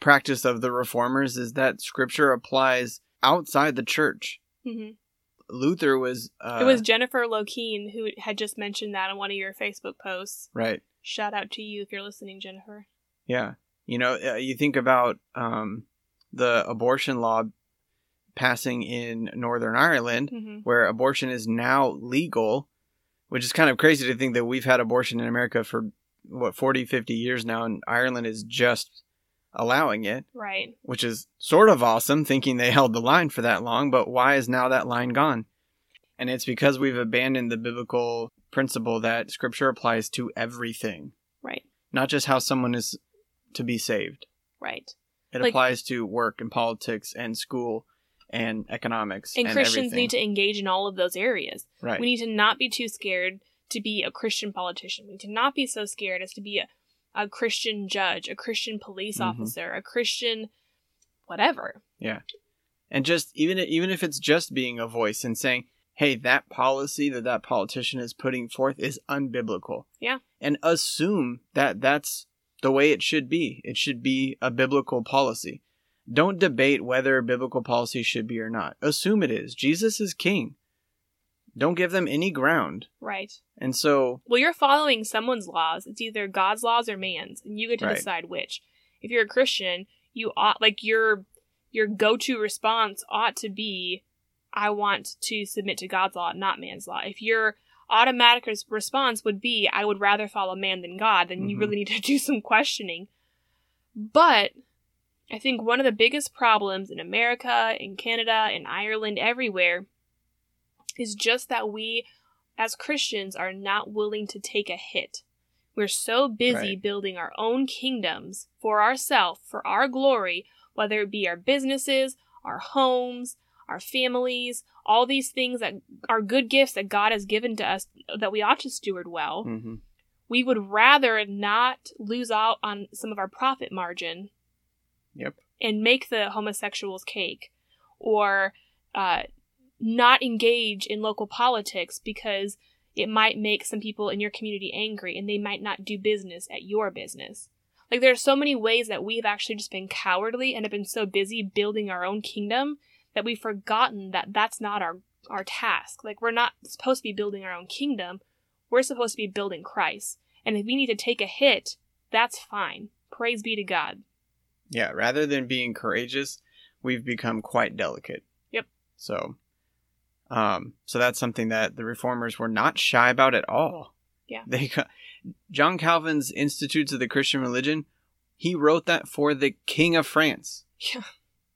practice of the reformers is that scripture applies outside the church. hmm Luther was. Uh, it was Jennifer Lokeen who had just mentioned that on one of your Facebook posts. right. Shout out to you if you're listening, Jennifer. Yeah. You know, uh, you think about um, the abortion law passing in Northern Ireland, hmm where abortion is now legal, which is kind of crazy to think that we've had abortion in America for, what, 40, 50 years now, and Ireland is just allowing it, Right. which is sort of awesome, thinking they held the line for that long, but why is now that line gone? And it's because we've abandoned the biblical principle that scripture applies to everything, Right. not just how someone is to be saved. Right. It Like- applies to work and politics and school and economics. And, And, Christians everything. need to engage in all of those areas. Right. We need to not be too scared to be a Christian politician. We need to not be so scared as to be a, a Christian judge, a Christian police Mhm. officer, a Christian whatever. Yeah. And just even even if it's just being a voice and saying hey that policy that that politician is putting forth is unbiblical Yeah. and assume that that's the way it should be it should be a biblical policy don't debate whether biblical policy should be or not assume it is jesus is king don't give them any ground Right. and so Well, you're following someone's laws. It's either God's laws or man's, and you get to Right. decide which. If you're a Christian, you ought like your your go-to response ought to be I want to submit to God's law, not man's law. If your automatic response would be I would rather follow man than God, then you Mhm. really need to do some questioning. But I think one of the biggest problems in America, in Canada, in Ireland, everywhere is just that we as Christians are not willing to take a hit. We're so busy Right. building our own kingdoms for ourselves, for our glory, whether it be our businesses, our homes, our families, all these things that are good gifts that God has given to us that we ought to steward well. mhm. We would rather not lose out on some of our profit margin yep and make the homosexuals cake or uh, not engage in local politics because it might make some people in your community angry and they might not do business at your business. Like, there are so many ways that we've actually just been cowardly and have been so busy building our own kingdom that we've forgotten that that's not our, our task. Like, we're not supposed to be building our own kingdom, we're supposed to be building Christ. And if we need to take a hit, that's fine. Praise be to God. yeah rather than being courageous we've become quite delicate Yep. so um so that's something that the reformers were not shy about at all Yeah. they john calvin's institutes of the christian religion he wrote that for the king of france Yeah.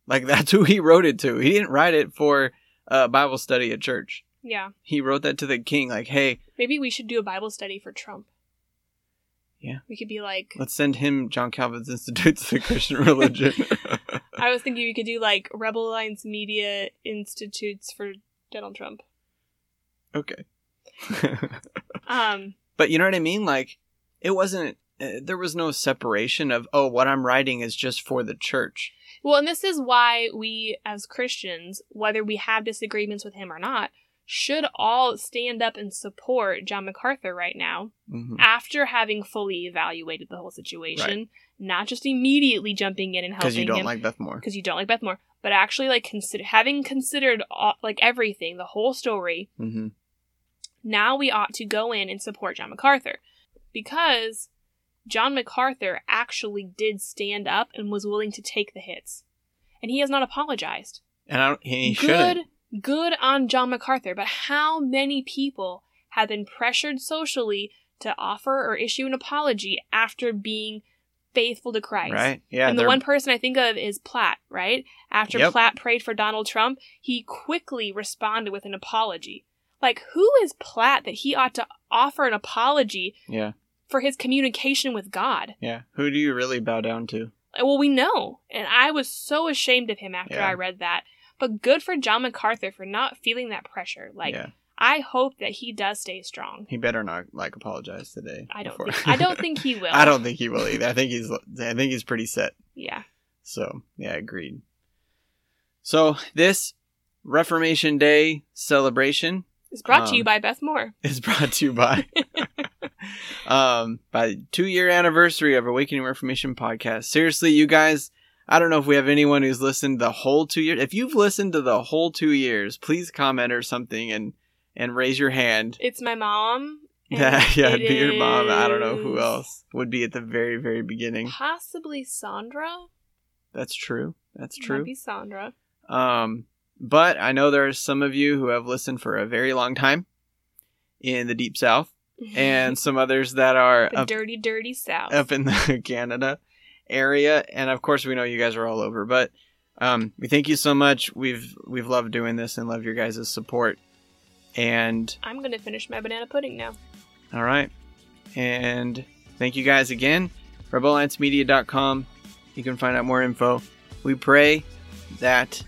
like that's who he wrote it to he didn't write it for a bible study at church Yeah. he wrote that to the king like hey Maybe we should do a Bible study for Trump. Yeah. We could be like, let's send him john calvin's institutes of the christian religion I was thinking we could do like Rebel Alliance Media Institutes for Donald Trump. okay Um, But you know what I mean? Like, it wasn't, uh, there was no separation of, oh, what I'm writing is just for the church. well, and this is why we as Christians, whether we have disagreements with him or not, should all stand up and support John MacArthur right now hmm after having fully evaluated the whole situation, not just immediately jumping in and helping Because you don't him. like Beth Moore. because you don't like Beth Moore, but actually like consider having considered all, like everything, the whole story. hmm Now we ought to go in and support John MacArthur because John MacArthur actually did stand up and was willing to take the hits, and he has not apologized. And I don't, he good, shouldn't. good on John MacArthur. But how many people have been pressured socially to offer or issue an apology after being faithful to Christ? Right? Yeah. and the one person I think of is Platt, right? After Yep. Platt prayed for Donald Trump, he quickly responded with an apology. Like, who is Platt that he ought to offer an apology Yeah. for his communication with God? Yeah. Who do you really bow down to? Uh, well, we know. And I was so ashamed of him after Yeah. I read that. But good for John MacArthur for not feeling that pressure. Like, yeah. I hope that he does stay strong. He better not like apologize today. I don't. Think, I don't think he will. I don't think he will either. I think he's. I think he's pretty set. Yeah. So yeah, agreed. So this Reformation Day celebration is brought to you Um, by Beth Moore. is brought to you by um by two year anniversary of Awakening Reformation podcast. Seriously, you guys, I don't know if we have anyone who's listened the whole two years. If you've listened to the whole two years, please comment or something and and raise your hand. It's my mom. Yeah, yeah, be your mom. I don't know who else would be at the very, very beginning. Possibly Sandra. That's true. That's Might true. be Sandra. Um, but I know there are some of you who have listened for a very long time in the deep south, and some others that are the up, dirty, dirty South. up in the Canada area, and of course we know you guys are all over. But um, we thank you so much. We've we've loved doing this and love your guys' support. And I'm gonna finish my banana pudding now. all right, and thank you guys again. RebelAllianceMedia.com. You can find out more info. We pray that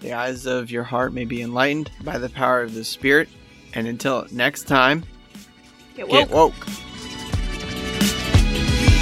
the eyes of your heart may be enlightened by the power of the Spirit. And until next time, Get get woke. woke.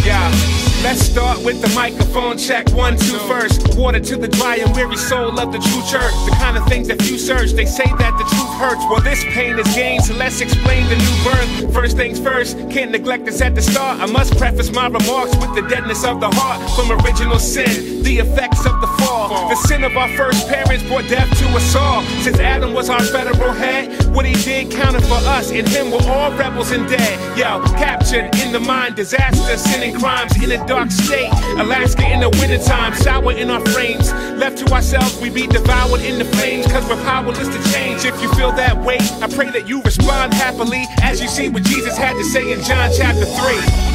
Yeah. Let's start with the microphone check. One, two, first. Water to the dry and weary soul of the true church. The kind of things that few search. They say that the truth hurts. Well, this pain is gain, so let's explain the new birth. First things first, can't neglect this at the start. I must preface my remarks with the deadness of the heart from original sin, the effects of the The sin of our first parents brought death to us all. Since Adam was our federal head, what he did counted for us. In him we're all rebels and dead. Yo, captured in the mind, disaster, sin and crimes in a dark state. Alaska in the wintertime, sour in our frames. Left to ourselves, we be devoured in the flames, cause we're powerless to change. If you feel that way, I pray that you respond happily as you see what Jesus had to say in John chapter 3.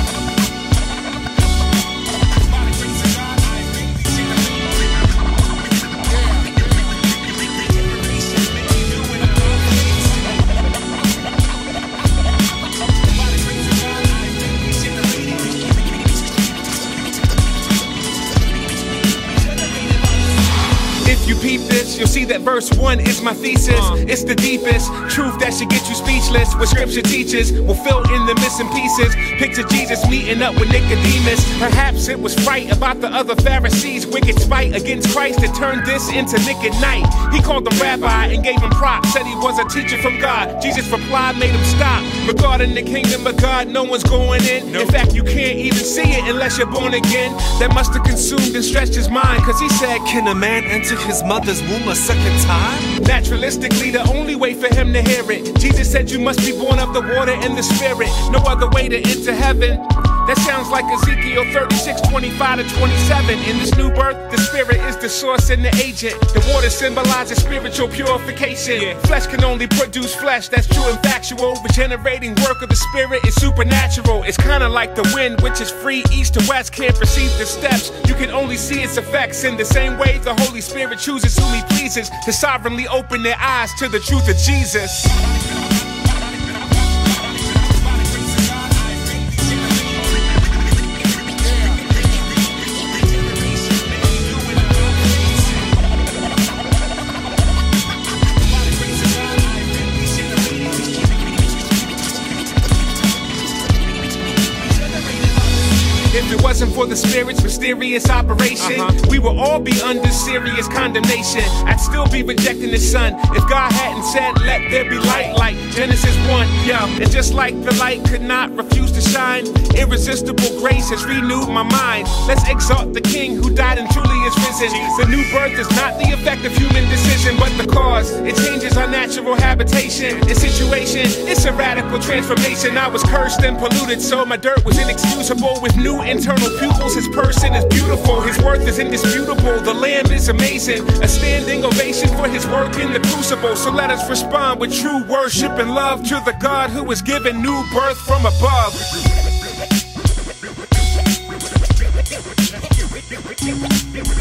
You'll see that verse 1 is my thesis. Uh. It's the deepest truth that should get you speechless. What scripture teaches will fill in the missing pieces. Picture Jesus meeting up with Nicodemus. Perhaps it was fright about the other Pharisees' wicked spite against Christ that turned this into Nick at night. He called him rabbi and gave him props, said he was a teacher from God. Jesus replied, made him stop. Regarding the kingdom of God, no one's going in. In fact, you can't even see it unless you're born again. That must have consumed and stretched his mind, cause he said, Can a man enter his mother's womb a second time? Naturalistically, the only way for him to hear it. Jesus said you must be born of the water and the spirit. No other way to enter heaven. That sounds like Ezekiel 36, 25 to 27. In this new birth, the spirit is the source and the agent. The water symbolizes spiritual purification. Flesh can only produce flesh, that's true and factual. Regenerating work of the spirit is supernatural. It's kind of like the wind, which is free east to west, can't perceive the steps. You can only see its effects in the same way the Holy Spirit chooses whom He pleases to sovereignly open their eyes to the truth of Jesus. For the Spirit's mysterious operation, uh-huh. we will all be under serious condemnation. I'd still be rejecting the sun if God hadn't said, Let there be light, like Genesis 1. Yo, and just like the light could not refuse to shine, irresistible grace has renewed my mind. Let's exalt the King who died in and is risen. The new birth is not the effect of human decision, but the cause. It changes our natural habitation and situation. It's a radical transformation. I was cursed and polluted, so my dirt was inexcusable. With new internal pupils, his person is beautiful. His worth is indisputable. The Lamb is amazing. A standing ovation for his work in the crucible. So let us respond with true worship and love to the God who was given new birth from above. Yeah.